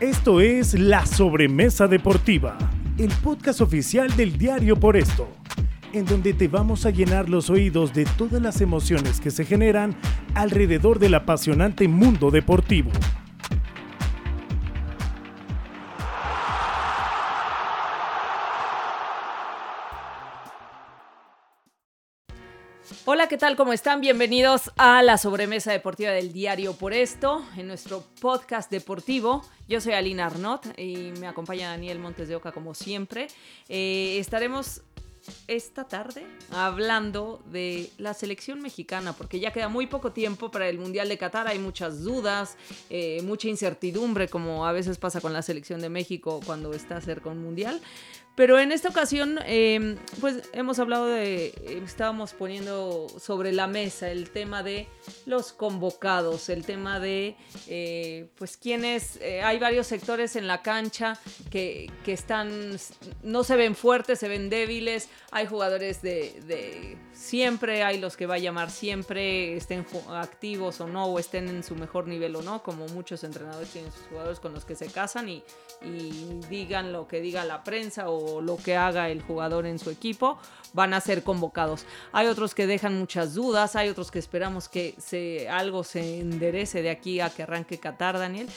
Esto es La Sobremesa Deportiva, el podcast oficial del diario Por Esto, en donde te vamos a llenar los oídos de todas las emociones que se generan alrededor del apasionante mundo deportivo. Hola, ¿qué tal? ¿Cómo están? Bienvenidos a la sobremesa deportiva del diario Por Esto, en nuestro podcast deportivo. Yo soy Alina Arnott y me acompaña Daniel Montes de Oca como siempre. Eh, estaremos esta tarde hablando de la selección mexicana, porque ya queda muy poco tiempo para el Mundial de Qatar, hay muchas dudas, eh, mucha incertidumbre, como a veces pasa con la selección de México cuando está cerca un Mundial. Pero en esta ocasión, em, pues hemos hablado de, estábamos poniendo sobre la mesa el tema de los convocados, el tema de, eh, pues, quienes, eh, hay varios sectores en la cancha que, que, están, no se ven fuertes, se ven débiles, hay jugadores de siempre, hay los que va a llamar siempre, estén activos o no, o estén en su mejor nivel o no, como muchos entrenadores tienen sus jugadores con los que se casan y, digan lo que diga la prensa o lo que haga el jugador en su equipo, van a ser convocados. Hay otros que dejan muchas dudas, hay otros que esperamos que se, algo se enderece de aquí a que arranque Qatar, Daniel.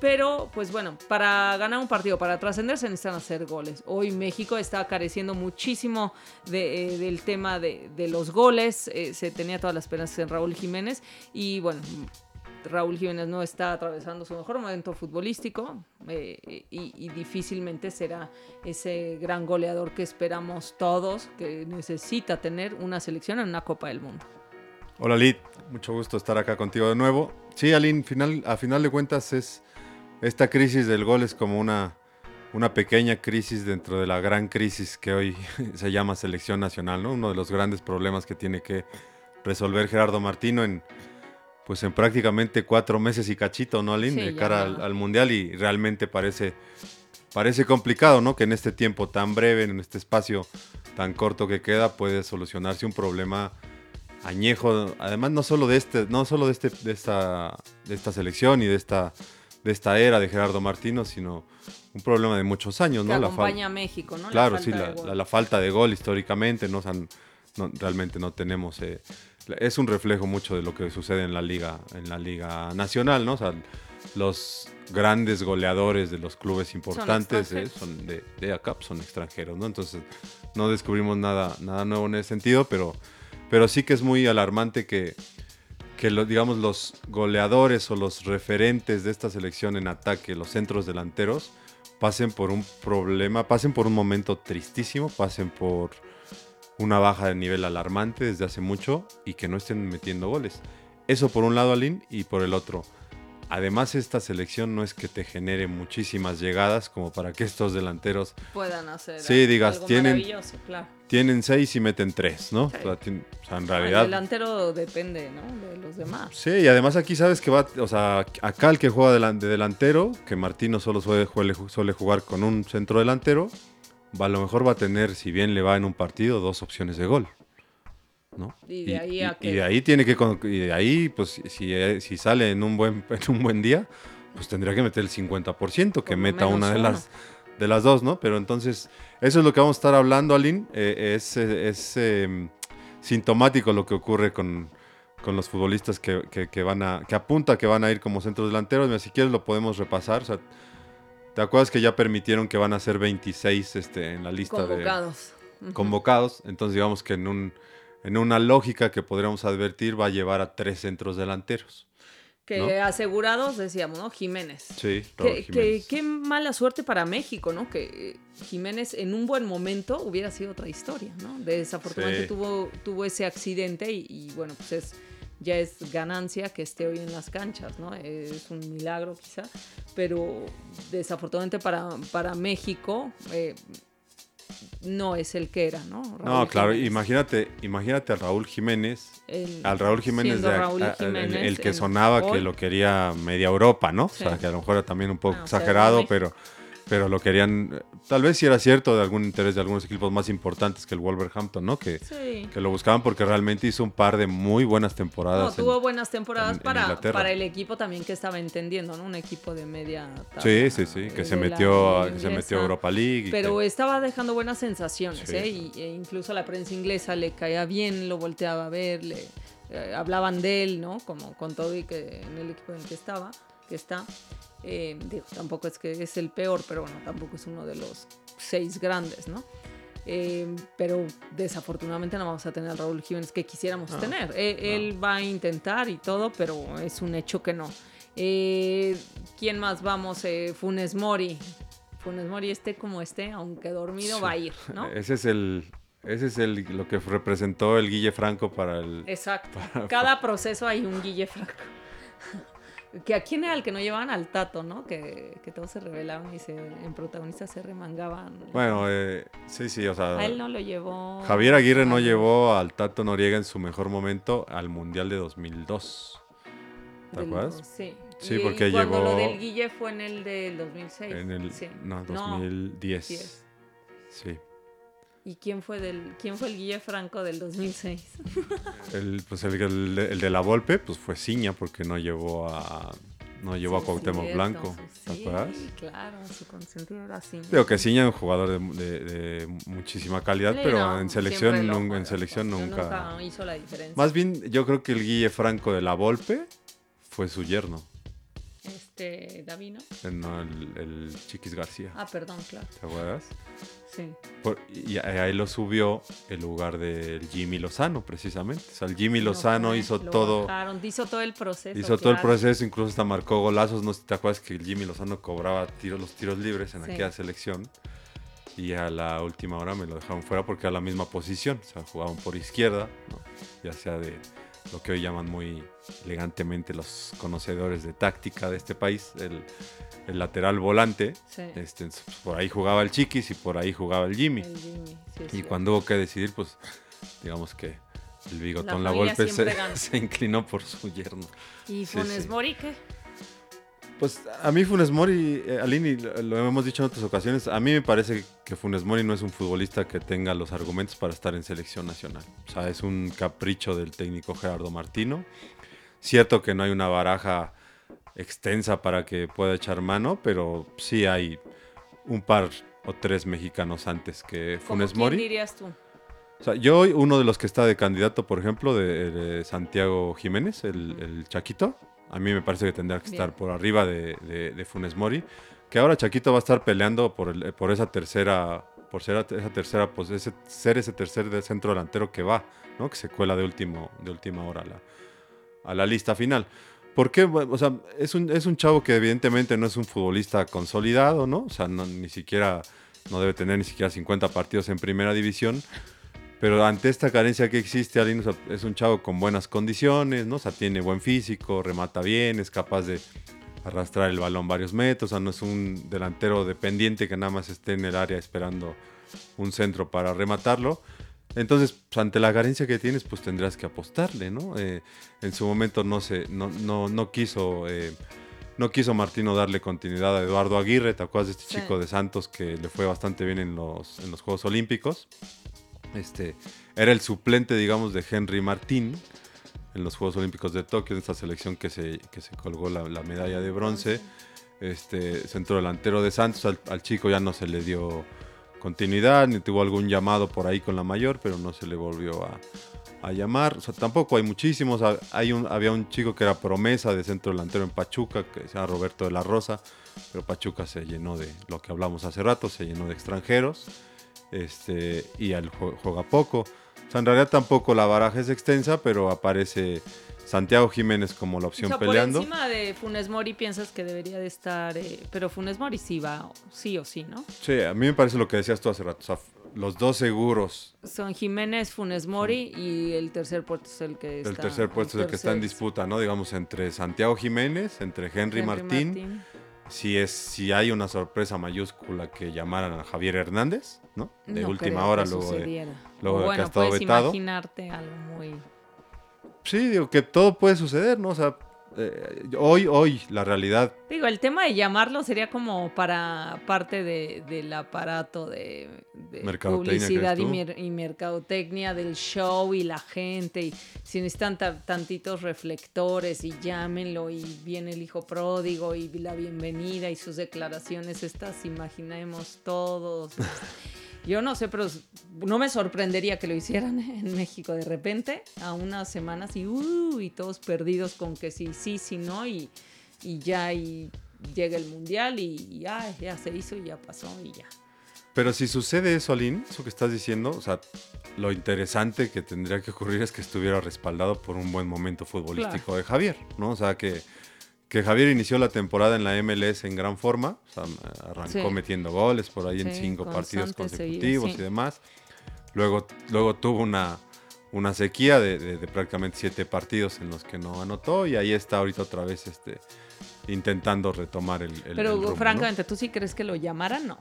Pero, pues bueno, para ganar un partido, para trascender, se necesitan hacer goles. Hoy México está careciendo muchísimo eh, del tema de, los goles. Eh, se tenía todas las esperanzas en Raúl Jiménez. Y bueno, Raúl Jiménez no está atravesando su mejor momento futbolístico. Eh, y, difícilmente será ese gran goleador que esperamos todos, que necesita tener una selección en una Copa del Mundo. Hola Lid, mucho gusto estar acá contigo de nuevo. Sí, Aline, a final de cuentas es esta crisis del gol es como una, una pequeña crisis dentro de la gran crisis que hoy se llama selección nacional, ¿no? Uno de los grandes problemas que tiene que resolver Gerardo Martino en, pues en prácticamente cuatro meses y cachito, ¿no, Aline? Sí, de cara al, al, Mundial y realmente parece, parece complicado, ¿no? Que en este tiempo tan breve, en este espacio tan corto que queda, puede solucionarse un problema añejo, además no solo de este, no solo de este, de esta, de esta selección y de esta de esta era de Gerardo Martino, sino un problema de muchos años, que ¿no? acompaña a México, ¿no? Claro, la sí, la, la, la, falta de gol históricamente, ¿no? O sea, no realmente no tenemos... Eh, es un reflejo mucho de lo que sucede en la liga, en la liga nacional, ¿no? O sea, los grandes goleadores de los clubes importantes son, eh, son de, de acá, son extranjeros, ¿no? Entonces, no descubrimos nada, nada nuevo en ese sentido, pero, pero sí que es muy alarmante que que lo, digamos los goleadores o los referentes de esta selección en ataque, los centros delanteros, pasen por un problema, pasen por un momento tristísimo, pasen por una baja de nivel alarmante desde hace mucho y que no estén metiendo goles. Eso por un lado, Aline, y por el otro. Además, esta selección no es que te genere muchísimas llegadas como para que estos delanteros puedan hacer. Sí, digas, algo tienen, claro. Tienen seis y meten tres, ¿no? Sí. O, sea, tiene, o sea, en realidad. El delantero depende, ¿no? De los demás. Sí, y además aquí sabes que va, o sea, acá el que juega de, delantero, que Martino solo suele, suele jugar con un centro delantero, va, a lo mejor va a tener, si bien le va en un partido, dos opciones de gol. ¿no? Y de ahí a y, y de ahí tiene que y de ahí pues si, si sale en un buen en un buen día pues tendría que meter el 50% que meta una de las de las dos no pero entonces eso es lo que vamos a estar hablando Aline. Eh, es, es eh, sintomático lo que ocurre con, con los futbolistas que, que, que, van a que apunta que van a ir como centros delanteros. Si quieres lo podemos repasar o sea, te acuerdas que ya permitieron que van a ser 26 este en la lista convocados de uh -huh. convocados entonces digamos que en un en una lógica que podríamos advertir, va a llevar a tres centros delanteros. Que ¿no? asegurados, decíamos, ¿no? Jiménez. Sí, que, que, Qué mala suerte para México, ¿no? Que Jiménez en un buen momento hubiera sido otra historia, ¿no? Desafortunadamente sí. tuvo, tuvo ese accidente y, y, bueno, pues es, ya es ganancia que esté hoy en las canchas, ¿no? Es un milagro quizá, pero desafortunadamente para, para México... Eh, no es el que era, ¿no? Raúl no, claro, Jiménez. imagínate, imagínate a Raúl Jiménez, el, al Raúl Jiménez, de, Raúl a, el, el, que sonaba que lo quería media Europa, ¿no? Sí. O sea, que a lo mejor era también un poco no, exagerado, o sea, pero pero lo querían, tal vez si era cierto de algún interés de algunos equipos más importantes que el Wolverhampton, ¿no? Que, Sí. que lo buscaban porque realmente hizo un par de muy buenas No, temporadas. en- tuvo buenas temporadas en- para, para el equipo también que estaba entendiendo, ¿no? Un equipo de media tabla, Sí, sí, sí, que se metió, que se metió a. Europa League. y Pero que- estaba dejando buenas sensaciones, Sí. ¿eh? Y, e incluso la prensa inglesa le caía bien, lo volteaba a ver, le eh, hablaban de él, ¿no? Como con todo y que en el equipo en el que estaba, que está. Eh, digo, tampoco es que es el peor, pero bueno, tampoco es uno de los seis grandes, ¿no? Eh, pero desafortunadamente no vamos a tener a Raúl Jiménez que quisiéramos No, tener. Eh, Él va a intentar y todo, pero es un hecho que no. Eh, ¿Quién más vamos? Eh, Funes Mori. Funes Mori esté como esté, aunque dormido Sí. va a ir, ¿no? Ese es el, ese es el, lo que representó el Guille Franco para el... Exacto. Cada proceso hay un Guille Franco. que a quién era el que no llevaban al Tato, ¿no? Que, que todos se revelaban y se, en protagonistas se remangaban. Bueno, eh, sí, sí, o sea... a él no lo llevó. Javier Aguirre no llevó al Tato Noriega en su mejor momento al Mundial de 2002. ¿Te del- acuerdas? Sí. Sí, Y porque cuando lo llevó- del Guille fue en el del 2006. En el... Sí. No, 2010. diez. Sí. ¿Y quién fue del quién fue el Guille Franco del 2006? El, pues el, el- el de la Volpe, pues fue Ciña porque no llevó a... No llevó a Sí, Cuauhtémoc cierto, Blanco, sí, ¿te acuerdas? claro, su consentido era así. Digo que Ciña es un jugador de, de- de muchísima calidad, Sí, pero no, en selección, lo nun- juega, en selección pero nunca... hizo la diferencia. Más bien, yo creo que el Guille Franco de la Volpe fue su yerno, Este, Davino. eh, no el, el Chiquis García, Ah, perdón, claro. ¿te acuerdas? Sí. Por- y ahí lo subió en lugar del Jimmy Lozano, precisamente. O sea, el Jimmy Lo Lozano fue, hizo lo todo, bajaron, hizo todo el proceso. hizo todo el proceso, incluso hasta marcó golazos. No sé si te acuerdas que el Jimmy Lozano cobraba tiros, los tiros libres en Sí. aquella selección. Y a la última hora me lo dejaron fuera porque era la misma posición. O sea, jugaban por izquierda, ¿no? ya sea de lo que hoy llaman muy elegantemente los conocedores de táctica de este país, el, el lateral volante. Sí. Este, por ahí jugaba el Chiquis y por ahí jugaba el Jimmy. El Jimmy, sí, es Y cuando hubo que decidir, pues digamos que el bigotón La La, Volpe se, inclinó por su yerno. ¿Y Funes sí. Mori qué? Pues a mí Funes Mori, eh, Alini, lo lo hemos dicho en otras ocasiones, a mí me parece que Funes Mori no es un futbolista que tenga los argumentos para estar en selección nacional. O sea, es un capricho del técnico Gerardo Martino. Cierto que no hay una baraja extensa para que pueda echar mano, pero sí hay un par o tres mexicanos antes que ¿Cómo Funes quién Mori. dirías tú? O sea, yo, uno de los que está de candidato, por ejemplo, de, de Santiago Jiménez, el, el Chaquito, a mí me parece que tendrá que Bien. estar por arriba de, de- de Funes Mori, que ahora Chaquito va a estar peleando por, el- por esa tercera, por ser esa tercera, pues ese, ser ese tercer de centro delantero que va, ¿no? Que se cuela de último, de última hora la, a la lista final. ¿Por qué? Bueno, O sea, es un, es un chavo que evidentemente no es un futbolista consolidado, ¿no? O sea, ni siquiera, no debe tener ni siquiera 50 partidos en primera división. Pero ante esta carencia que existe, sea, es un chavo con buenas condiciones, ¿no? O sea, tiene buen físico, remata bien, es capaz de arrastrar el balón varios metros, o sea, no es un delantero dependiente que nada más esté en el área esperando un centro para rematarlo. Entonces, pues, ante la carencia que tienes, pues tendrás que apostarle, ¿no? Eh, en su momento no se, no, no, no quiso, eh, no quiso Martino darle continuidad a Eduardo Aguirre, ¿te acuerdas de este Sí. chico de Santos que le fue bastante bien en los, en los Juegos Olímpicos? Este, era el suplente, digamos, de Henry Martín en los Juegos Olímpicos de Tokio, en esta selección que se, que se colgó la, la medalla de bronce. Este, centro delantero de Santos, al, al chico ya no se le dio continuidad, ni tuvo algún llamado por ahí con la mayor, pero no se le volvió a, a llamar. O sea, tampoco hay muchísimos. Ha- Hay un, había un chico que era promesa de centro delantero en Pachuca, que se llama Roberto de la Rosa, pero Pachuca se llenó de lo que hablamos hace rato, se llenó de extranjeros este, y al jue- juega poco. O sea, en realidad tampoco la baraja es extensa, pero aparece Santiago Jiménez como la O opción sea, peleando. por encima de Funes Mori piensas que debería de estar, eh, pero Funes Mori sí va, sí o sí, ¿no? Sí, a mí me parece lo que decías tú hace rato. O sea, los dos seguros Son Jiménez, Funes Mori y el tercer puesto es el que está. El tercer puesto es el que está en disputa, ¿no? Digamos, entre Santiago Jiménez, entre Henry, Henry Martín. Si, es, si hay una sorpresa mayúscula que llamaran a Javier Hernández, ¿no? De No última hora, luego de... luego O de que bueno, ha estado puedes vetado. imaginarte algo muy... Sí, digo que todo puede suceder, ¿no? O sea, eh, hoy, hoy, la realidad. Digo, el tema de llamarlo sería como para parte de, del aparato de, de publicidad y, y, mercadotecnia del show y la gente. Y si necesitan tantitos reflectores y llámenlo y viene el hijo pródigo y la bienvenida y sus declaraciones estas, imaginemos todos. Yo no sé, pero no me sorprendería que lo hicieran en México de repente, a unas semanas y, uh, y todos perdidos con que sí, sí, sí, no, y, y ya y llega el mundial y, ya, ya se hizo y ya pasó y ya. Pero si sucede eso, Aline, eso que estás diciendo, o sea, lo interesante que tendría que ocurrir es que estuviera respaldado por un buen momento futbolístico de Javier, ¿no? O sea, que que Javier inició la temporada en la MLS en gran forma, o sea, arrancó metiendo goles por ahí en cinco partidos consecutivos y demás. Luego, luego tuvo una, una sequía de, prácticamente siete partidos en los que no anotó y ahí está ahorita otra vez este, intentando retomar el... el Pero francamente, ¿tú sí crees que lo llamaran? No.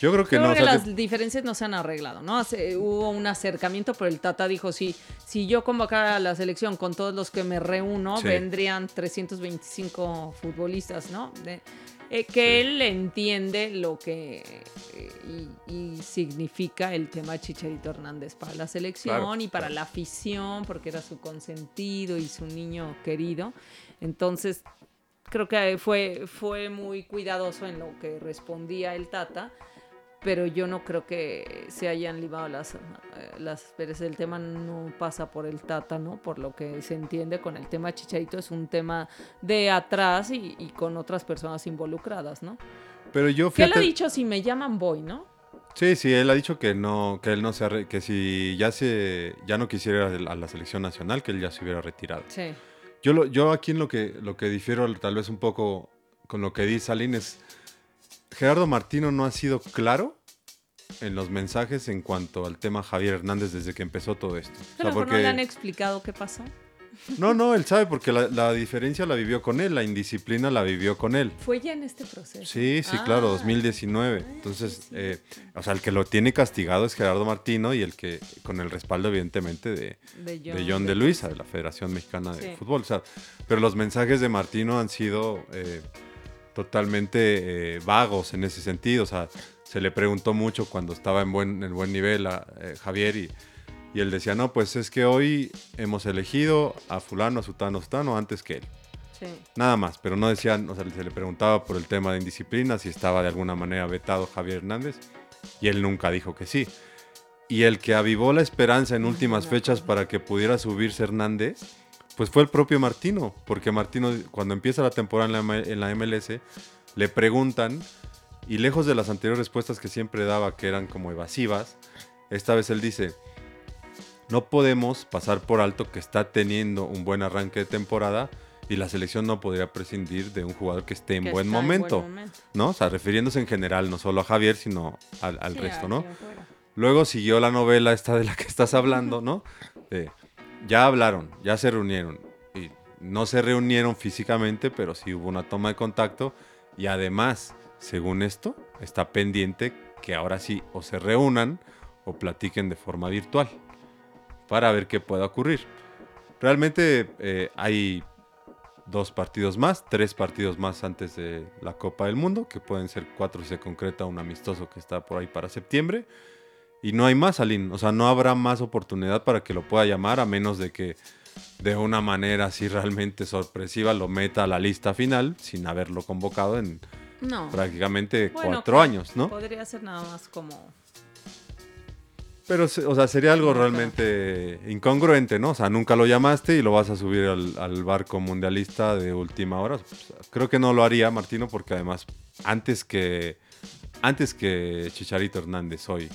Yo creo que no. Creo que las diferencias no se han arreglado, ¿no? hubo un acercamiento, pero el Tata dijo, sí, si yo convocara a la selección con todos los que me reúno, vendrían 325 futbolistas, ¿no? Eh, que él entiende lo que eh, y, significa el tema Chicharito Hernández para la selección y para la afición, porque era su consentido y su niño querido. Entonces, creo que fue, fue muy cuidadoso en lo que respondía el Tata pero yo no creo que se hayan limado las, eh, las El tema no pasa por el Tata, ¿no? Por lo que se entiende con el tema Chicharito, es un tema de atrás y, con otras personas involucradas, ¿no? Pero yo fíjate... él ha dicho si me llaman voy, ¿no? Sí, sí, él ha dicho que no, que él no se que si ya se ya no quisiera a la selección nacional, que él ya se hubiera retirado. Sí. Yo lo, yo aquí en lo que lo que difiero tal vez un poco con lo que dice Aline es Gerardo Martino no ha sido claro en los mensajes en cuanto al tema Javier Hernández desde que empezó todo esto. Pero porque... no le han explicado qué pasó. No, no, él sabe porque la, diferencia la vivió con él, la indisciplina la vivió con él. Fue ya en este proceso. Sí, sí, claro, 2019. Ah, Entonces, eh, o sea, el que lo tiene castigado es Gerardo Martino y el que, con el respaldo evidentemente de, de John de, Luisa, de la Federación Mexicana de Fútbol. O sea, pero los mensajes de Martino han sido eh, totalmente eh, vagos en ese sentido. O sea, se le preguntó mucho cuando estaba en buen, en buen nivel a eh, Javier y, y, él decía, no, pues es que hoy hemos elegido a fulano, a sutano, a sutano antes que él. Sí. Nada más, pero no decían, o sea, se le preguntaba por el tema de indisciplina, si estaba de alguna manera vetado Javier Hernández, y él nunca dijo que sí. Y el que avivó la esperanza en últimas fechas para que pudiera subirse Hernández, pues fue el propio Martino, porque Martino cuando empieza la temporada en la, en la MLS, le preguntan y lejos de las anteriores respuestas que siempre daba, que eran como evasivas, esta vez él dice, no podemos pasar por alto que está teniendo un buen arranque de temporada y la selección no podría prescindir de un jugador que esté en, buen, momento, ¿no? O sea, refiriéndose en general, no solo a Javier, sino al, resto, ¿no? Luego siguió la novela esta de la que estás hablando, ¿no? ya hablaron, ya se reunieron. Y no se reunieron físicamente, pero sí hubo una toma de contacto. Y además, según esto, está pendiente que ahora sí o se reúnan o platiquen de forma virtual para ver qué pueda ocurrir. Realmente eh, hay dos partidos más, tres partidos más antes de la Copa del Mundo, que pueden ser cuatro si se concreta un amistoso que está por ahí para septiembre. Y no hay más, Aline. O sea, no habrá más oportunidad para que lo pueda llamar, a menos de que de una manera así realmente sorpresiva lo meta a la lista final sin haberlo convocado en no. Prácticamente cuatro años, ¿no? Podría ser nada más como... Pero, o sea, sería algo realmente incongruente, ¿no? O sea, nunca lo llamaste y lo vas a subir al, barco mundialista de última hora. creo que no lo haría Martino porque además, antes que, antes que Chicharito Hernández hoy,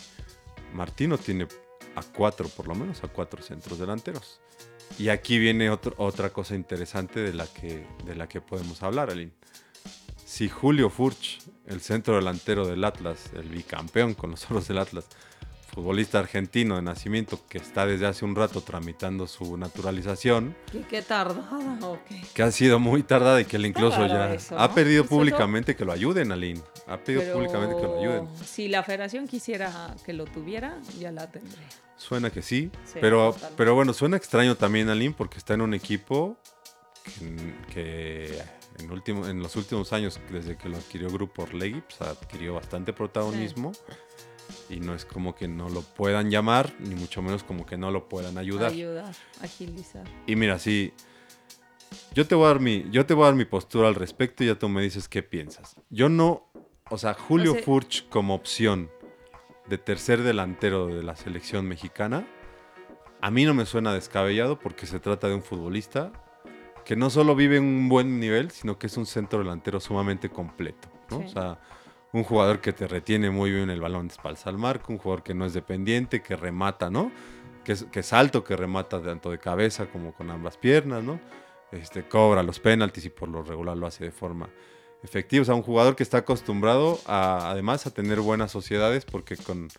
Martino tiene a cuatro, por lo menos a cuatro centros delanteros. Y aquí viene otra cosa interesante de la que, de la que podemos hablar, Aline si Julio Furch, el centro delantero del Atlas, el bicampeón con los oros del Atlas, futbolista argentino de nacimiento que está desde hace un rato tramitando su naturalización. ¿Qué, qué tardada? Que ha sido muy tardada y que él incluso ya ha pedido públicamente que lo ayuden, Aline. Ha pedido públicamente que lo ayuden. Si la federación quisiera que lo tuviera, ya la tendría. Suena que sí, pero, pero bueno, suena extraño también, Aline, porque está en un equipo que, que en, último, en los últimos años, desde que lo adquirió Grupo Orlegui, pues adquirió bastante protagonismo. Y no es como que no lo puedan llamar, ni mucho menos como que no lo puedan ayudar. Ayudar, agilizar. Y mira, sí, yo te voy a dar mi, yo te voy a dar mi postura al respecto y ya tú me dices qué piensas. Yo no, o sea, Julio O sea- Furch como opción de tercer delantero de la selección mexicana, a mí no me suena descabellado porque se trata de un futbolista que no solo vive en un buen nivel, sino que es un centro delantero sumamente completo, ¿no? Sí. O sea, un jugador que te retiene muy bien el balón de espaldas al marco, un jugador que no es dependiente, que remata, ¿no? Que es, que es alto, que remata tanto de cabeza como con ambas piernas, ¿no? Este, cobra los penaltis y por lo regular lo hace de forma efectiva. O sea, un jugador que está acostumbrado a, además a tener buenas sociedades porque con,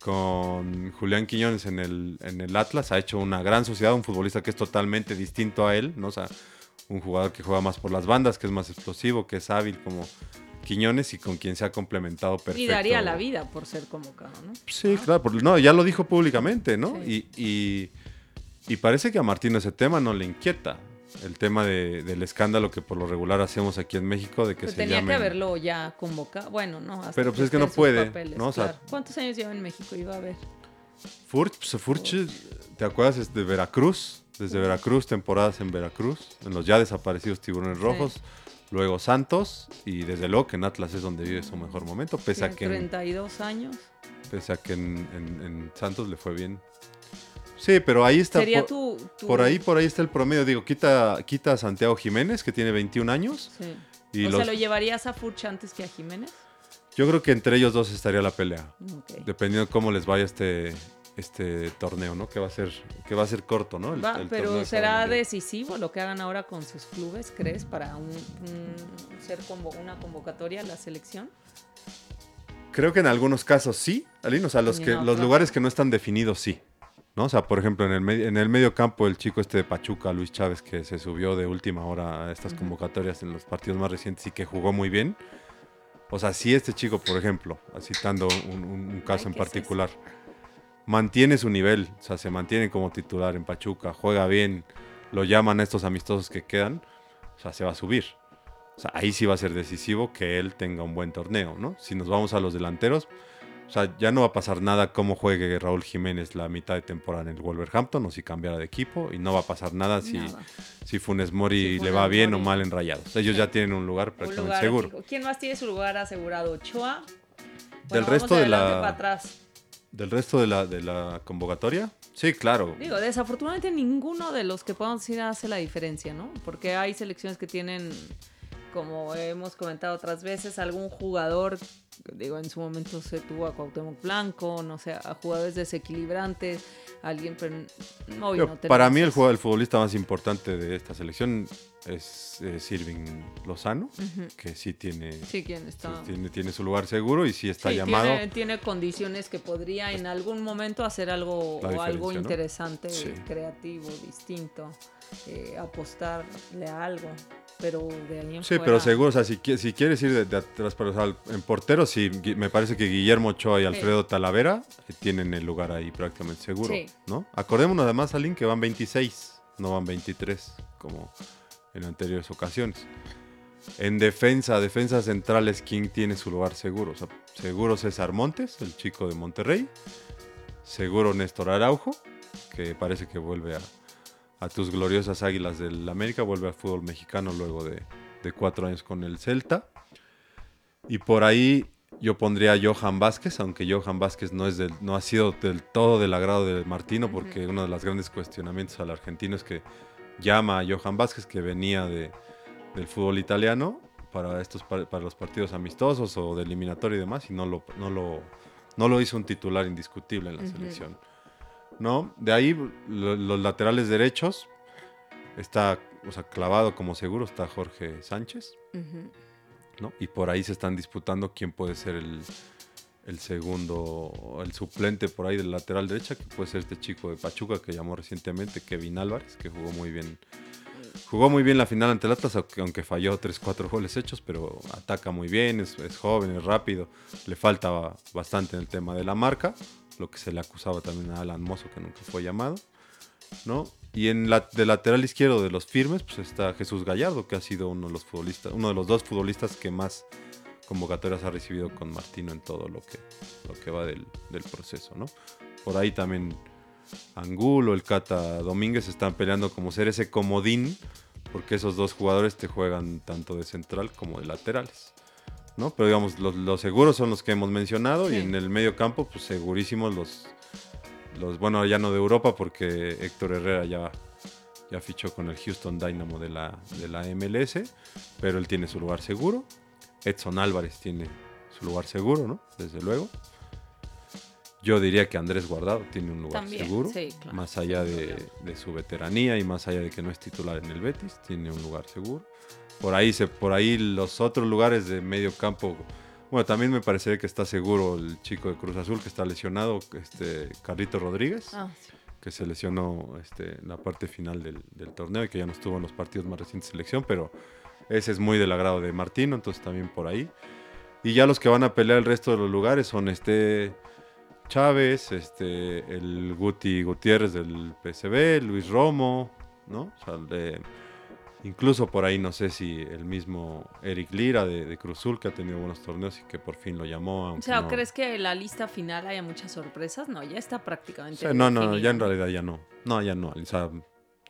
con Julián Quiñones en el, en el Atlas ha hecho una gran sociedad, un futbolista que es totalmente distinto a él, ¿no? O sea, un jugador que juega más por las bandas, que es más explosivo, que es hábil como Quiñones y con quien se ha complementado perfecto. Y daría la vida por ser convocado, ¿no? Sí, claro, porque- no, ya lo dijo públicamente, ¿no? Sí. Y, y- y parece que a Martín ese tema no le inquieta. El tema de- del escándalo que por lo regular hacemos aquí en México de que se tenía que haberlo ya convocado. Bueno, no. hasta Pero, pues, es que no en puede, papeles, ¿no? O sea- claro. ¿Cuántos años lleva en México? Iba a ver. Furch, pues, Furch, ¿te acuerdas? Es de Veracruz, desde Veracruz, temporadas en Veracruz, en los ya desaparecidos Tiburones Sí. Rojos, luego Santos y desde luego que en Atlas es donde vive su mejor momento, pese a que en, 32 años. pese a que en, en- en Santos le fue bien. Sí, pero ahí está. Sería por, tu, tu- por ahí, por ahí está el promedio. Digo, quita, quita a Santiago Jiménez, que tiene 21 años. Sí. Y o los, sea, ¿lo llevarías a Furch antes que a Jiménez? yo creo que entre ellos dos estaría la pelea. Dependiendo de cómo les vaya este, este torneo, ¿no? Que va a ser, que va a ser corto, ¿no? El- Va, el torneo pero será decisivo lo que hagan ahora con sus clubes, ¿crees? Para un, un- ser convo- una convocatoria a la selección. Creo que en algunos casos sí, Aline. O sea, los, que, los lugares que no están definidos sí. ¿No? O sea, por ejemplo, en el, me- en el medio campo, el chico este de Pachuca, Luis Chávez, que se subió de última hora a estas convocatorias en los partidos más recientes y que jugó muy bien. O sea, si este chico, por ejemplo, citando un, un- un caso en particular, mantiene su nivel, o sea, se mantiene como titular en Pachuca, juega bien, lo llaman a estos amistosos que quedan, o sea, se va a subir. O sea, ahí sí va a ser decisivo que él tenga un buen torneo, ¿no? Si nos vamos a los delanteros, o sea, ya no va a pasar nada como juegue Raúl Jiménez la mitad de temporada en el Wolverhampton o si cambiara de equipo y no va a pasar nada si, Nada. si Funes Mori Si le va bien o mal en Rayados. Ellos Sí. ya tienen un lugar Un prácticamente lugar seguro. fijo. ¿Quién más tiene su lugar asegurado? ¿Ochoa? Del resto de la- para atrás. ¿Del resto de la, de la convocatoria? Sí, claro. Digo, desafortunadamente ninguno de los que podemos decir hace la diferencia, ¿no? Porque hay selecciones que tienen, como hemos comentado otras veces, algún jugador, digo, en su momento se tuvo a Cuauhtémoc Blanco, no sé, a jugadores desequilibrantes, alguien, pero no tenemos para mí el, jugador, el futbolista más importante de esta selección es, es Irving Lozano, que sí tiene, Sí, ¿quién está? tiene, tiene su lugar seguro y sí está Sí, llamado. Tiene, tiene condiciones que podría en algún momento hacer algo, o algo interesante, Sí. creativo, distinto, eh, apostarle a algo, pero de ahí en Sí, fuera- pero seguro, o sea, si, si quieres ir de, de atrás, pero, o sea, en portero, sí, me parece que Guillermo Ochoa y Alfredo Talavera eh, tienen el lugar ahí prácticamente seguro. ¿no? Acordémonos además, Aline, que van 26, no van 23, como en anteriores ocasiones. En defensa, defensas centrales, ¿quién tiene su lugar seguro? O sea, seguro César Montes, el chico de Monterrey. Seguro Néstor Araujo, que parece que vuelve a, a tus gloriosas águilas del América, vuelve al fútbol mexicano luego de, de cuatro años con el Celta. Y por ahí yo pondría a Johan Vázquez, aunque Johan Vázquez no, es del- no ha sido del todo del agrado de Martino, porque uno de los grandes cuestionamientos al argentino es que llama a Johan Vázquez, que venía de, del fútbol italiano, para, estos, par- para los partidos amistosos o de eliminatorio y demás, y no lo, no lo, no lo hizo un titular indiscutible en la selección. ¿No? De ahí lo- los laterales derechos está, o sea, clavado como seguro está Jorge Sánchez. ¿no? Y por ahí se están disputando quién puede ser el, el segundo, el suplente por ahí del lateral derecha, que puede ser este chico de Pachuca que llamó recientemente, Kevin Álvarez, que jugó muy bien. Jugó muy bien la final ante el Atlas, aunque, falló 3-4 goles hechos, pero ataca muy bien, es, es joven, es rápido. Le falta bastante en el tema de la marca, lo que se le acusaba también a Alan Mozo, que nunca fue llamado. ¿no? Y en la, de lateral izquierdo de los firmes, pues está Jesús Gallardo, que ha sido uno de los futbolistas, uno de los dos futbolistas que más convocatorias ha recibido con Martino en todo lo que, lo que va del, del proceso, ¿no? Por ahí también Angulo, el Cata Domínguez están peleando como ser ese comodín, porque esos dos jugadores te juegan tanto de central como de laterales. ¿no? Pero digamos, los, los seguros son los que hemos mencionado Sí. y en el medio campo, pues segurísimos los, los, bueno, ya no de Europa porque Héctor Herrera ya, ya fichó con el Houston Dynamo de la, de la MLS, pero él tiene su lugar seguro. Edson Álvarez tiene su lugar seguro, ¿no? Desde luego. Yo diría que Andrés Guardado tiene un lugar También, seguro, sí, claro, más allá de, su veteranía y más allá de que no es titular en el Betis, tiene un lugar seguro. Por ahí, se, por ahí los otros lugares de medio campo, bueno, también me parecería que está seguro el chico de Cruz Azul que está lesionado, este Carlito Rodríguez, Ah, sí. que se lesionó este, en la parte final del, del torneo y que ya no estuvo en los partidos más recientes de selección, pero ese es muy del agrado de Martino, entonces también por ahí. Y ya los que van a pelear el resto de los lugares son este Chávez, este, el Guti Gutiérrez del PSB, Luis Romo, ¿no? O sea, de- incluso por ahí no sé si el mismo Eric Lira de, de Cruzul, que ha tenido buenos torneos y que por fin lo llamó. O sea, no- ¿crees que en la lista final haya muchas sorpresas? No, ya está o prácticamente. sea, no, no, ya en realidad ya no. No, ya no. O sea,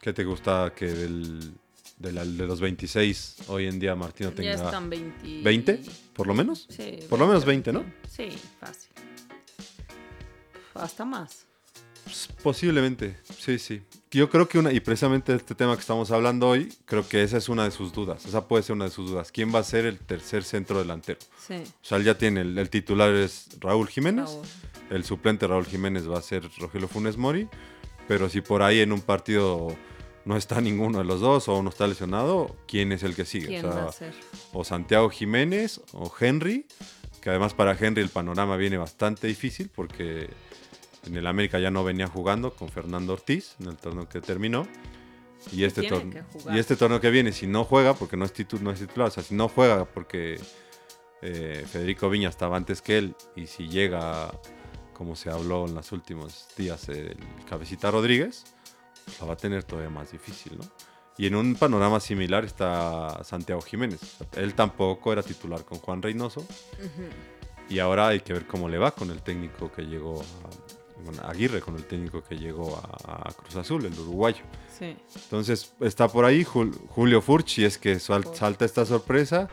¿qué te gusta que del, de, la- de los 26 hoy en día Martino Ya tenga están 20. 20? ¿Por lo menos? Sí. Por lo menos 20, ¿no? Sí, fácil. Hasta más. Pues, Posiblemente, sí, sí. Yo creo que una, y precisamente este tema que estamos hablando hoy, creo que esa es una de sus dudas. Esa puede ser una de sus dudas. ¿Quién va a ser el tercer centro delantero? Sí. O sea, él ya tiene, el, el titular es Raúl Jiménez. Raúl. El suplente Raúl Jiménez va a ser Rogelio Funes Mori. Pero si por ahí en un partido no está ninguno de los dos o uno está lesionado, ¿quién es el que sigue? ¿Quién o sea, o Santiago Jiménez o Henry, que además para Henry el panorama viene bastante difícil porque en el América ya no venía jugando con Fernando Ortiz en el torneo que terminó. Y este, tiene torne- que jugar. y este torneo que viene, si no juega, porque no es, titu- no es titular, o sea, si no juega porque eh, Federico Viña estaba antes que él, y si llega, como se habló en los últimos días, el Cabecita Rodríguez, la va a tener todavía más difícil, ¿no? Y en un panorama similar está Santiago Jiménez. Él tampoco era titular con Juan Reynoso. Ujú. Y ahora hay que ver cómo le va con el técnico que llegó a, bueno, Aguirre, con el técnico que llegó a, a Cruz Azul, el uruguayo. Sí. Entonces está por ahí Jul- Julio Furch, y es que sal- salta esta sorpresa.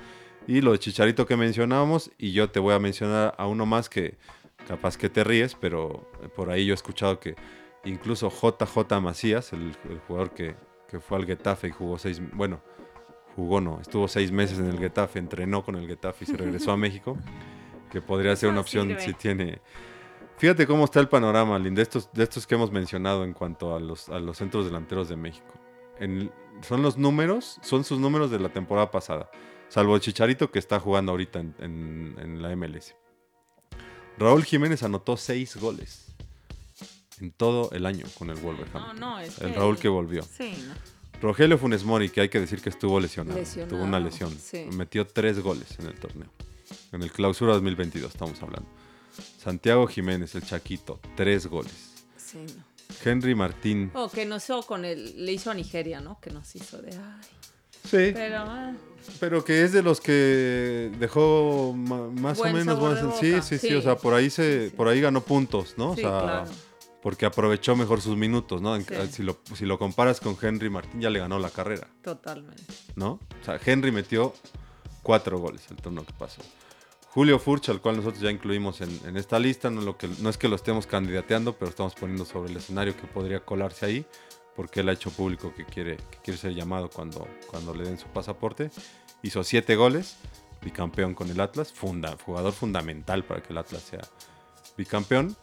Y lo de Chicharito que mencionábamos, y yo te voy a mencionar a uno más que capaz que te ríes, pero por ahí yo he escuchado que incluso JJ Macías, el, el jugador que, que fue al Getafe y jugó seis, bueno, jugó no, estuvo seis meses en el Getafe, entrenó con el Getafe y se regresó a México, que podría ser una Ah, opción si tiene... Fíjate cómo está el panorama, Lin, de estos, de estos que hemos mencionado en cuanto a los, a los centros delanteros de México. En- son los números, son sus números de la temporada pasada. Salvo el Chicharito que está jugando ahorita en, en- en la MLS. Raúl Jiménez anotó seis goles en todo el año con el No, Wolverhampton. no, es el que- Raúl que volvió. Sí, no. Rogelio Funes Mori, que hay que decir que estuvo lesionado. Lesionado, Tuvo una lesión. sí. Metió tres goles en el torneo. En el clausura 2022 estamos hablando. Santiago Jiménez, el Chaquito, tres goles. Sí, no. Henry Martín. O que nos hizo con el. Le hizo a Nigeria, ¿no? Que nos hizo de. Ay. Sí, Pero. ah, pero que es de los que dejó más Buen o menos de Sí, sí, sí, sí. o sea, por ahí se Sí, por ahí ganó puntos, ¿no? o sea, claro. Porque aprovechó mejor sus minutos, ¿no? Sí. Si, lo, si lo comparas con Henry Martín, ya le ganó la carrera, Totalmente. ¿no? O sea, Henry metió cuatro goles el torneo que pasó. Julio Furch, al cual nosotros ya incluimos en, en esta lista, no, lo que, no es que lo estemos candidateando, pero estamos poniendo sobre el escenario que podría colarse ahí, porque él ha hecho público que quiere, que quiere ser llamado cuando, cuando le den su pasaporte. Hizo siete goles, bicampeón con el Atlas, funda, jugador fundamental para que el Atlas sea bicampeón.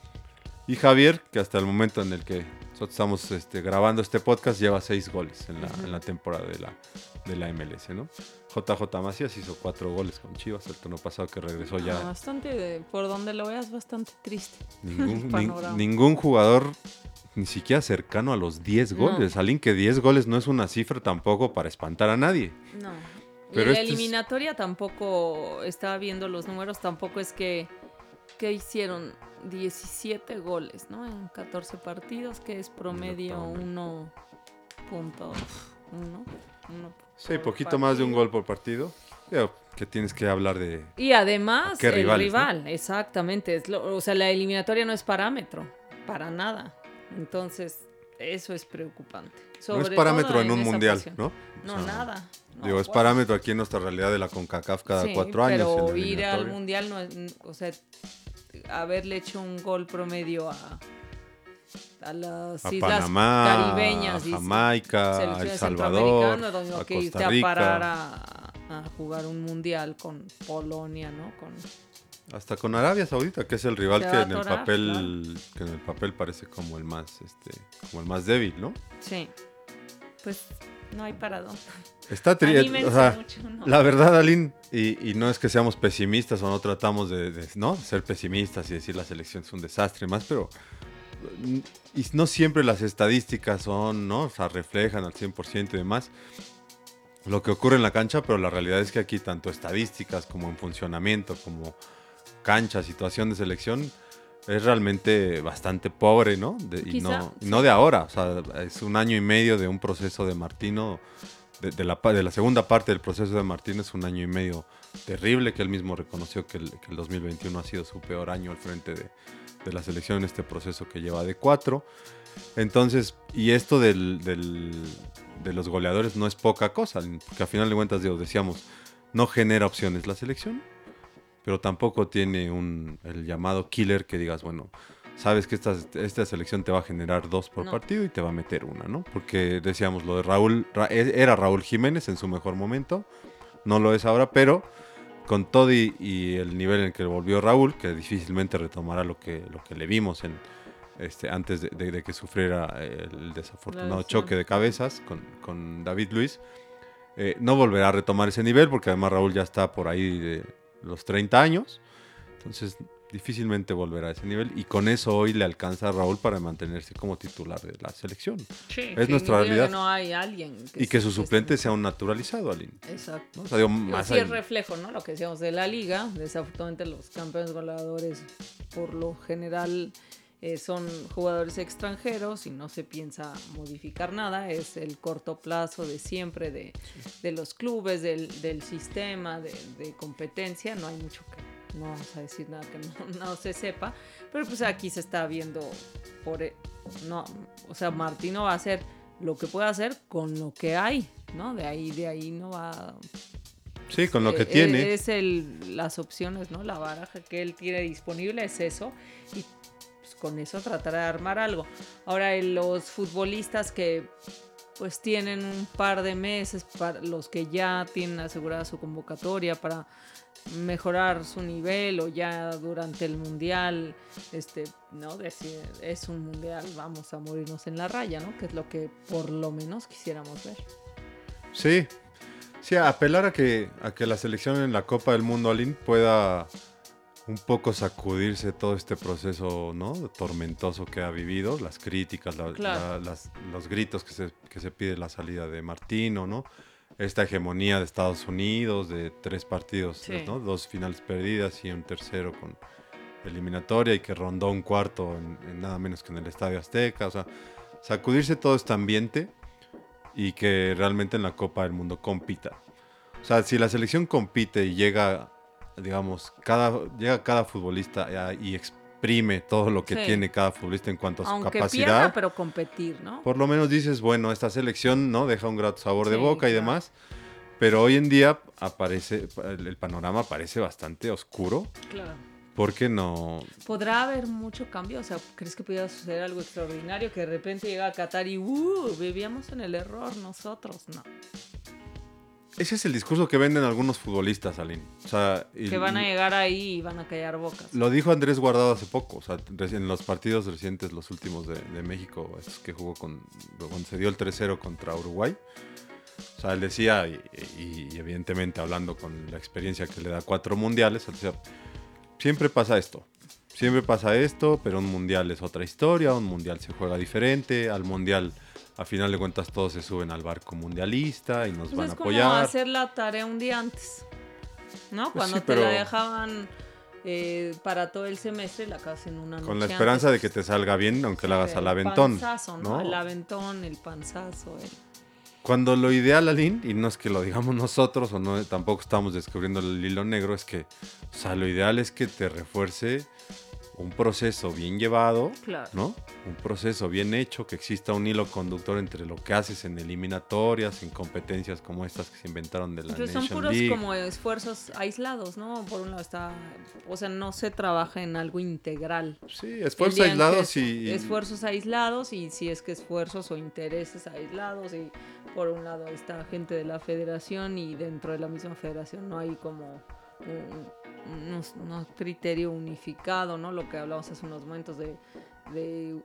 Y Javier, que hasta el momento en el que nosotros estamos este, grabando este podcast, lleva seis goles en la, en la temporada de la, de la MLS, ¿no? JJ Macías hizo cuatro goles con Chivas el torneo pasado que regresó Ah, ya. bastante. de- por donde lo veas, bastante triste. Ningún, ningún jugador ni siquiera cercano a los 10 No. goles. Alguien que 10 goles no es una cifra tampoco para espantar a nadie. No. Pero y la este es- eliminatoria tampoco, estaba viendo los números, tampoco es que, que hicieron 17 goles, ¿no? En 14 partidos, que es promedio promedio. uno, punto uno, uno Sí, por poquito más de un partido. gol por partido. Que tienes que hablar de... Y además, ¿Qué el rival, exactamente. es lo- o sea, la eliminatoria no es parámetro, para nada. Entonces, eso es preocupante. no es parámetro en un mundial. ¿no? No, O sea, nada. No, Digo, es bueno, parámetro aquí en nuestra realidad de la CONCACAF cada sí, cuatro años. Pero ir al mundial no es. O sea, haberle hecho un gol promedio a, a las a islas Panamá, caribeñas. a Jamaica, a El Salvador, donde a que irte Costa a Rica. parar a, a jugar un mundial con Polonia, ¿no? Con, Hasta con Arabia Saudita, que es el rival que en el atorar, papel, que en el papel parece como el más, este, como el más débil, ¿no? sí. Pues no hay para dónde. Está triste, Anímense o sea, mucho, ¿no? la verdad, Aline, y, y no es que seamos pesimistas o no tratamos de, de, ¿no? ser pesimistas y decir la selección es un desastre y más, pero mm, y no siempre las estadísticas son, ¿no? O sea, reflejan al 100% y demás lo que ocurre en la cancha, pero la realidad es que aquí tanto estadísticas como en funcionamiento, como cancha, situación de selección, es realmente bastante pobre, ¿no? De- y no, no de ahora, o sea, es un año y medio de un proceso de Martino, de, de la, pa- de la segunda parte del proceso de Martino es un año y medio terrible, que él mismo reconoció que el, que el 2021 ha sido su peor año al frente de, de la selección en este proceso que lleva de cuatro. Entonces, y esto del, del- de los goleadores no es poca cosa, porque a final de cuentas, digo, decíamos, no genera opciones la selección, pero tampoco tiene un, el llamado killer que digas, bueno, sabes que esta, esta selección te va a generar dos por No. partido y te va a meter una, ¿no? Porque decíamos, lo de Raúl, Ra- e- era Raúl Jiménez en su mejor momento, no lo es ahora, pero con todo y, y el nivel en el que volvió Raúl, que difícilmente retomará lo que, lo que le vimos en, este, antes de, de- de que sufriera el desafortunado choque de cabezas con, con David Luis, eh, no volverá a retomar ese nivel porque además Raúl ya está por ahí de los 30 años, entonces difícilmente volverá a ese nivel y con eso hoy le alcanza a Raúl para mantenerse como titular de la selección Sí, es nuestra realidad. que no hay alguien. y que su esté- suplente sea un naturalizado, Aline. Exacto. ¿no? O sea, digo, Digo, más sí es reflejo, ¿no? Lo que decíamos de la liga. Desafortunadamente los campeones goleadores por lo general eh, son jugadores extranjeros y no se piensa modificar nada. Es el corto plazo de siempre de, de los clubes, del, del sistema, de, de competencia. No hay mucho que... No vamos a decir nada que no, no se sepa. Pero pues aquí se está viendo por... e- No, o sea, Martino va a hacer lo que puede hacer con lo que hay, ¿no? De ahí, de ahí no va sí, con lo que eh, tiene. Es el, las opciones, ¿no? La baraja que él tiene disponible es eso. Y con eso tratará de armar algo. Ahora, en los futbolistas que pues tienen un par de meses, para los que ya tienen asegurada su convocatoria para mejorar su nivel o ya durante el mundial, este, ¿no? Decir, es un mundial, vamos a morirnos en la raya, ¿no? Que es lo que por lo menos quisiéramos ver. Sí, sí, apelar a que, a que la selección en la Copa del Mundo, Aline, pueda un poco sacudirse todo este proceso ¿no? tormentoso que ha vivido, las críticas, la- Claro. la- las- los gritos que se, que se pide la salida de Martino, ¿no? esta hegemonía de Estados Unidos, de tres partidos, Sí. ¿no? dos finales perdidas y un tercero con eliminatoria y que rondó un cuarto en, en nada menos que en el Estadio Azteca, o sea, sacudirse todo este ambiente y que realmente en la Copa del Mundo compita. O sea, si la selección compite y llega, digamos, cada, llega cada futbolista y exprime todo lo que Sí. tiene cada futbolista en cuanto a su Aunque capacidad, pierda, pero competir, ¿no? por lo menos dices, bueno, esta selección no deja un grato sabor de boca y claro. demás. Pero hoy en día aparece, el el panorama parece bastante oscuro Claro. porque no, ¿Podrá haber mucho cambio? O sea, ¿crees que pudiera suceder algo extraordinario? Que de repente llega a Qatar y ¡uh! Vivíamos en el error nosotros. No. Ese es el discurso que venden algunos futbolistas, Aline. O sea, y- Que van a llegar ahí y van a callar bocas. Lo dijo Andrés Guardado hace poco, o sea, en los partidos recientes, los últimos de, de México, estos que jugó con, cuando se dio el 3-0 contra Uruguay. O sea, él decía, y, y- y evidentemente hablando con la experiencia que le da cuatro mundiales, él decía, siempre pasa esto, siempre pasa esto, pero un mundial es otra historia, un mundial se juega diferente, al mundial, a final de cuentas, todos se suben al barco mundialista y nos Pues van es a como apoyar. hacer la tarea un día antes. ¿no? Pues Cuando sí, te pero- la dejaban eh, para todo el semestre la acabas en una noche Con la esperanza de que te salga bien, aunque la hagas al aventón. El panzazo, ¿no? ¿no? El aventón, el panzazo. el- Cuando lo ideal, Aline, y no es que lo digamos nosotros o no, tampoco estamos descubriendo el hilo negro, es que, o sea, lo ideal es que te refuerce un proceso bien llevado, Claro. ¿no? Un proceso bien hecho, que exista un hilo conductor entre lo que haces en eliminatorias, en competencias como estas que se inventaron de la Entonces son puros League. como esfuerzos aislados, ¿no? Por un lado está, o sea, no se trabaja en algo integral. Sí, esfuerzos aislados es- y... y- Esfuerzos aislados y si es que esfuerzos o intereses aislados y por un lado está gente de la federación y dentro de la misma federación no hay como un, unos- unos criterio unificado, ¿no? Lo que hablamos hace unos momentos de, de,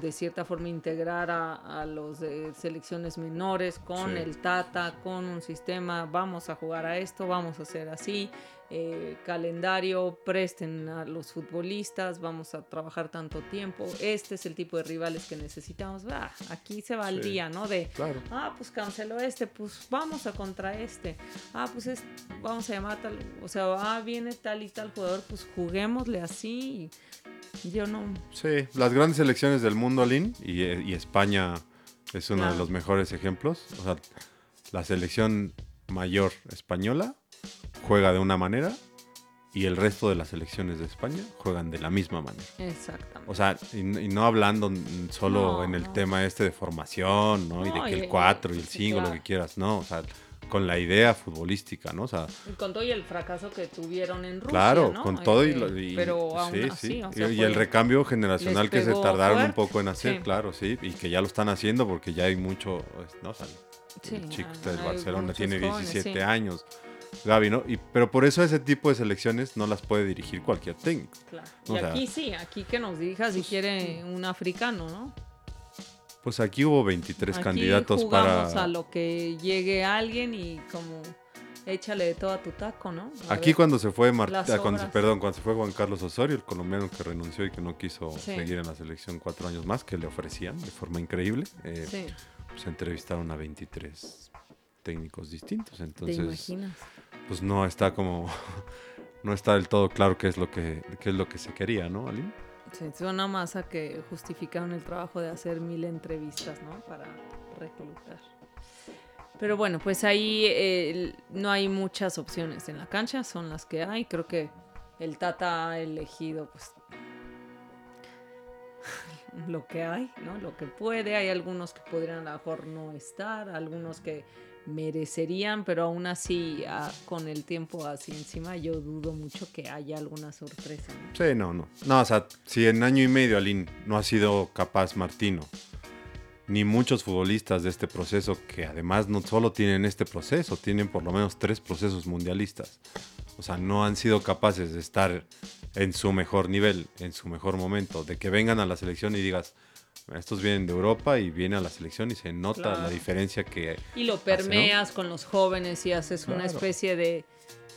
de cierta forma integrar a, a los de selecciones menores con Sí. el Tata, con un sistema, vamos a jugar a esto, vamos a hacer así, eh, calendario, presten a los futbolistas, vamos a trabajar tanto tiempo, este es el tipo de rivales que necesitamos, Ah, aquí se va el Sí. día, ¿no? De, Claro. ah, pues canceló este, pues vamos a contra este, ah, pues es- vamos a llamar a tal, o sea, ah, viene tal y tal jugador, pues juguémosle así, y yo no, Sí, las grandes selecciones del mundo, Aline, y, y España es uno de los mejores ejemplos. O sea, la selección mayor española juega de una manera y el resto de las selecciones de España juegan de la misma manera. exactamente. O sea, y, no hablando solo No, en el no. tema este de formación, ¿no? y de que el 4 y el sí, 5, lo que quieras, no. O sea, con la idea futbolística, ¿no? O sea, Y con todo y el fracaso que tuvieron en Rusia, Claro, ¿no? con todo y, Este, y- pero aún sí, así, sí. o sea, y, el recambio generacional que se tardaron un poco en hacer, sí. claro, sí, y que ya lo están haciendo porque ya hay mucho, pues, ¿no? O sea, Sí, el chico este del Barcelona tiene jóvenes, 17 sí. años, Gaby, ¿no? Y, pero por eso ese tipo de selecciones no las puede dirigir cualquier técnico. Claro. O Y sea, aquí sí, aquí que nos dirija si quiere un africano, ¿no? Pues aquí hubo 23 Aquí candidatos jugamos para... a lo que llegue alguien y como échale de todo a tu taco, ¿no? A Aquí ver. cuando se fue Mar- las ah, cuando perdón, cuando se fue Juan Carlos Osorio, el colombiano que renunció y que no quiso Sí. seguir en la selección cuatro años más, que le ofrecían de forma increíble, eh, Sí, se entrevistaron a 23 técnicos distintos. te Entonces, imaginas. Pues no está como, no está del todo claro qué es lo que, qué es lo que se quería, ¿no, Aline? Sí, suena más a que justificaron el trabajo de hacer mil entrevistas, ¿no? Para reclutar. Pero bueno, pues ahí no hay muchas opciones en la cancha, son las que hay. Creo que el Tata ha elegido, pues, lo que hay, ¿no? Lo que puede. Hay algunos que podrían a lo mejor no estar, algunos que merecerían, pero aún así, ah, con el tiempo así encima, yo dudo mucho que haya alguna sorpresa. Sí, no, no. No, o sea, si en año y medio, Aline, no ha sido capaz Martino, ni muchos futbolistas de este proceso, que además no solo tienen este proceso, tienen por lo menos tres procesos mundialistas. O sea, no han sido capaces de estar en su mejor nivel, en su mejor momento, de que vengan a la selección y digas, estos vienen de Europa y vienen a la selección y se nota Claro. la diferencia que... Y lo permeas con los jóvenes y haces una especie de,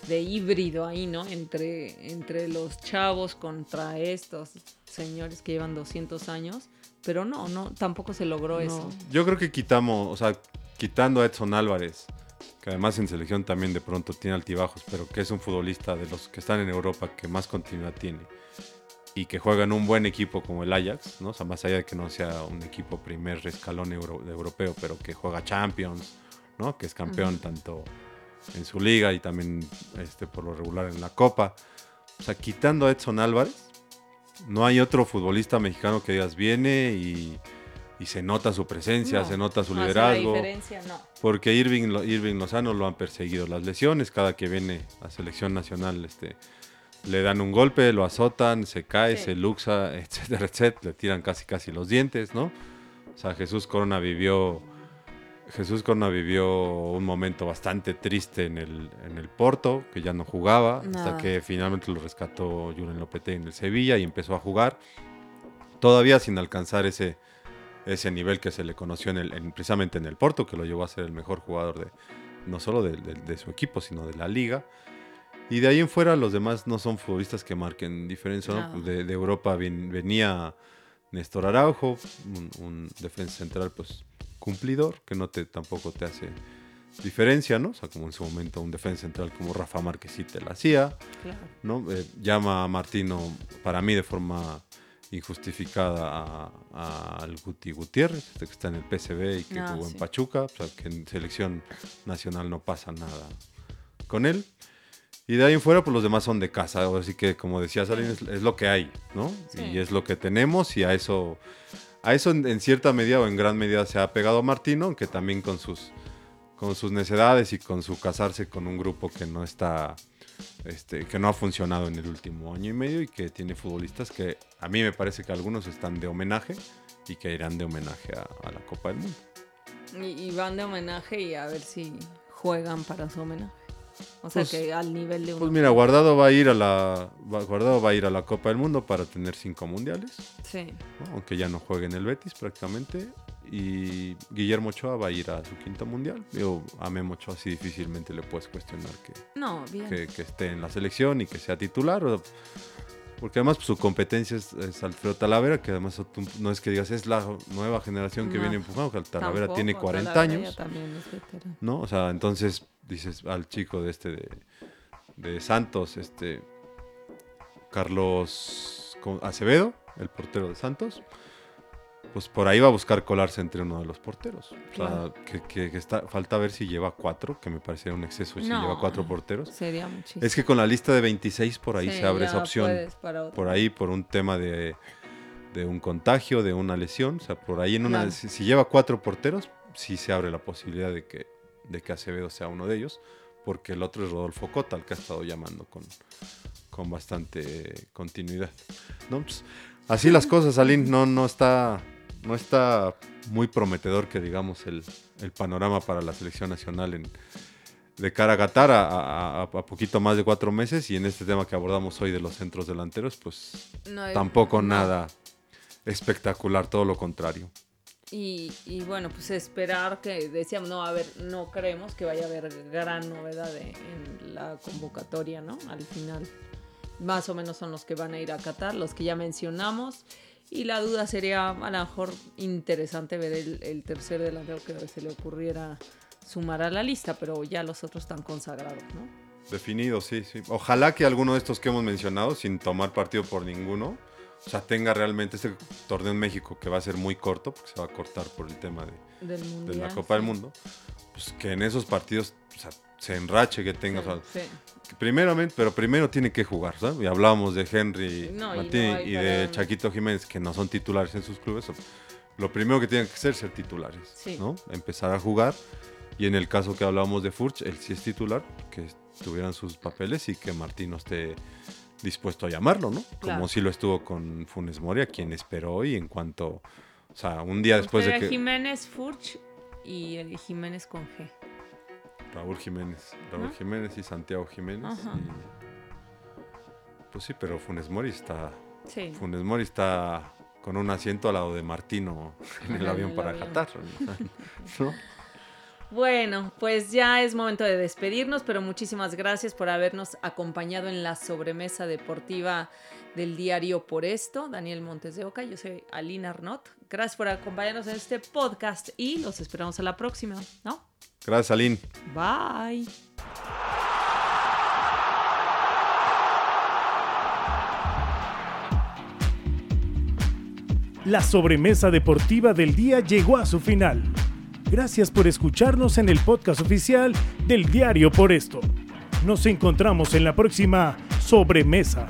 de híbrido ahí, ¿no? Entre, entre los chavos contra estos señores que llevan 200 años. Pero no, no, tampoco se logró eso. Yo creo que quitamos, o sea, quitando a Edson Álvarez, que además en selección también de pronto tiene altibajos, pero que es un futbolista de los que están en Europa que más continuidad tiene y que juega en un buen equipo como el Ajax, ¿no? O sea, más allá de que no sea un equipo primer escalón euro- europeo, pero que juega Champions, ¿no? Que es campeón tanto en su liga y también este, por lo regular en la Copa. O sea, quitando a Edson Álvarez, no hay otro futbolista mexicano que digas viene y, y se nota su presencia, No, se nota su hace liderazgo. Diferencia, no. Porque Irving, Irving Lozano lo han perseguido las lesiones. Cada que viene a selección nacional, este, le dan un golpe, lo azotan, se cae, Sí. se luxa, etcétera, etcétera. Le tiran casi casi los dientes, ¿no? O sea, Jesús Corona vivió. Jesús Corona vivió un momento bastante triste en el, en el Porto, que ya no jugaba, hasta que finalmente lo rescató Julen Lopetegui en el Sevilla y empezó a jugar. Todavía sin alcanzar ese, ese nivel que se le conoció en el, en- precisamente en el Porto, que lo llevó a ser el mejor jugador de no solo de, de- de su equipo, sino de la liga. Y de ahí en fuera los demás no son futbolistas que marquen diferencia. ¿no? No. De, de Europa venía Néstor Araujo, un, un defensa central pues cumplidor, que no te tampoco te hace diferencia, ¿no? O sea, como en su momento un defensa central como Rafa Márquez sí te la hacía, Claro. ¿no? Eh, llama a Martino, para mí de forma injustificada, al Guti Gutiérrez, este que está en el PSV y que Ah, jugó sí. en Pachuca, o sea, que en selección nacional no pasa nada con él. Y de ahí en fuera, pues los demás son de casa. Así que, como decía Salín, es, es lo que hay, ¿no? Sí. Y es lo que tenemos y a eso, a eso en, en cierta medida o en gran medida se ha pegado Martino, aunque también con sus, con sus necedades y con su casarse con un grupo que no está, este, que no ha funcionado en el último año y medio y que tiene futbolistas que a mí me parece que algunos están de homenaje y que irán de homenaje a, a la Copa del Mundo. Y, y van de homenaje y a ver si juegan para su homenaje. O sea Pues- que al nivel de un. Pues mira, Guardado va a ir a la Guardado va a ir a la Copa del Mundo para tener cinco mundiales. Sí. ¿no? aunque ya no juegue en el Betis prácticamente. Y Guillermo Ochoa va a ir a su quinto mundial. Yo a Memo Ochoa sí difícilmente le puedes cuestionar que, No, bien. que, que esté en la selección y que sea titular. o- porque además pues, su competencia es, es Alfredo Talavera, que además no es que digas es la nueva generación que No, viene empujando, que el Talavera Tampoco, tiene 40 Talavera años. también es. ¿no? O sea, entonces dices al chico de este de, de Santos, este Carlos. Acevedo, el portero de Santos, pues por ahí va a buscar colarse entre uno de los porteros. O sea, Claro. que, que- que está, falta ver si lleva cuatro, que me parecería un exceso si lleva cuatro porteros. Sería muchísimo. Es que con la lista de 26 por ahí Sí, se abre esa opción. Por ahí, por un tema de, de un contagio, de una lesión. O sea, por ahí en una. Claro. Si, si lleva cuatro porteros, sí se abre la posibilidad de que, de que Acevedo sea uno de ellos. Porque el otro es Rodolfo Cota, el que ha estado llamando con, con bastante continuidad. ¿No? Pues, así las cosas, Aline. No, no está. No está muy prometedor que digamos el, el panorama para la selección nacional en, de cara a Qatar a, a- poquito más de cuatro meses y en este tema que abordamos hoy de los centros delanteros, pues No hay- tampoco no. nada espectacular, todo lo contrario. Y, y bueno, pues esperar que decíamos, no, a ver, no creemos que vaya a haber gran novedad de- en la convocatoria, ¿no? Al final, más o menos son los que van a ir a Qatar, los que ya mencionamos. Y la duda sería a lo mejor interesante ver el, el tercer delantero que se le ocurriera sumar a la lista, pero ya los otros están consagrados, ¿no? Definido, sí, sí. Ojalá que alguno de estos que hemos mencionado, sin tomar partido por ninguno, o sea, tenga realmente este torneo en México que va a ser muy corto, porque se va a cortar por el tema de, Del de mundial. la Copa del. Mundo, pues que en esos partidos o sea, se enrache, que tenga, o sea, Sí. Que primeramente, pero primero tiene que jugar, ¿sabes? Y hablábamos de Henry No, y no Martín y, de. Chaquito Jiménez, que no son titulares en sus clubes. Lo primero que tienen que hacer es ser titulares, Sí. ¿no? Empezar a jugar. Y en el caso que hablábamos de Furch, él sí es titular, que tuvieran sus papeles y que Martino esté dispuesto a llamarlo, ¿no? Claro. Como si lo estuvo con Funes Mori, a quien esperó y en cuanto, o sea, un día después de que... Jiménez Furch y el Jiménez con G. Raúl Jiménez, Raúl. Jiménez y Santiago Jiménez. Y- Pues sí, pero Funes Mori está, Sí. Funes Mori está con un asiento al lado de Martino en el avión para. Qatar. ¿no? Bueno, pues ya es momento de despedirnos, pero muchísimas gracias por habernos acompañado en la sobremesa deportiva del diario Por Esto. Daniel Montes de Oca, yo soy Alina Arnott. Gracias por acompañarnos en este podcast y los esperamos a la próxima, ¿no? Gracias, Aline. Bye. La sobremesa deportiva del día llegó a su final. Gracias por escucharnos en el podcast oficial del Diario Por Esto. Nos encontramos en la próxima sobremesa.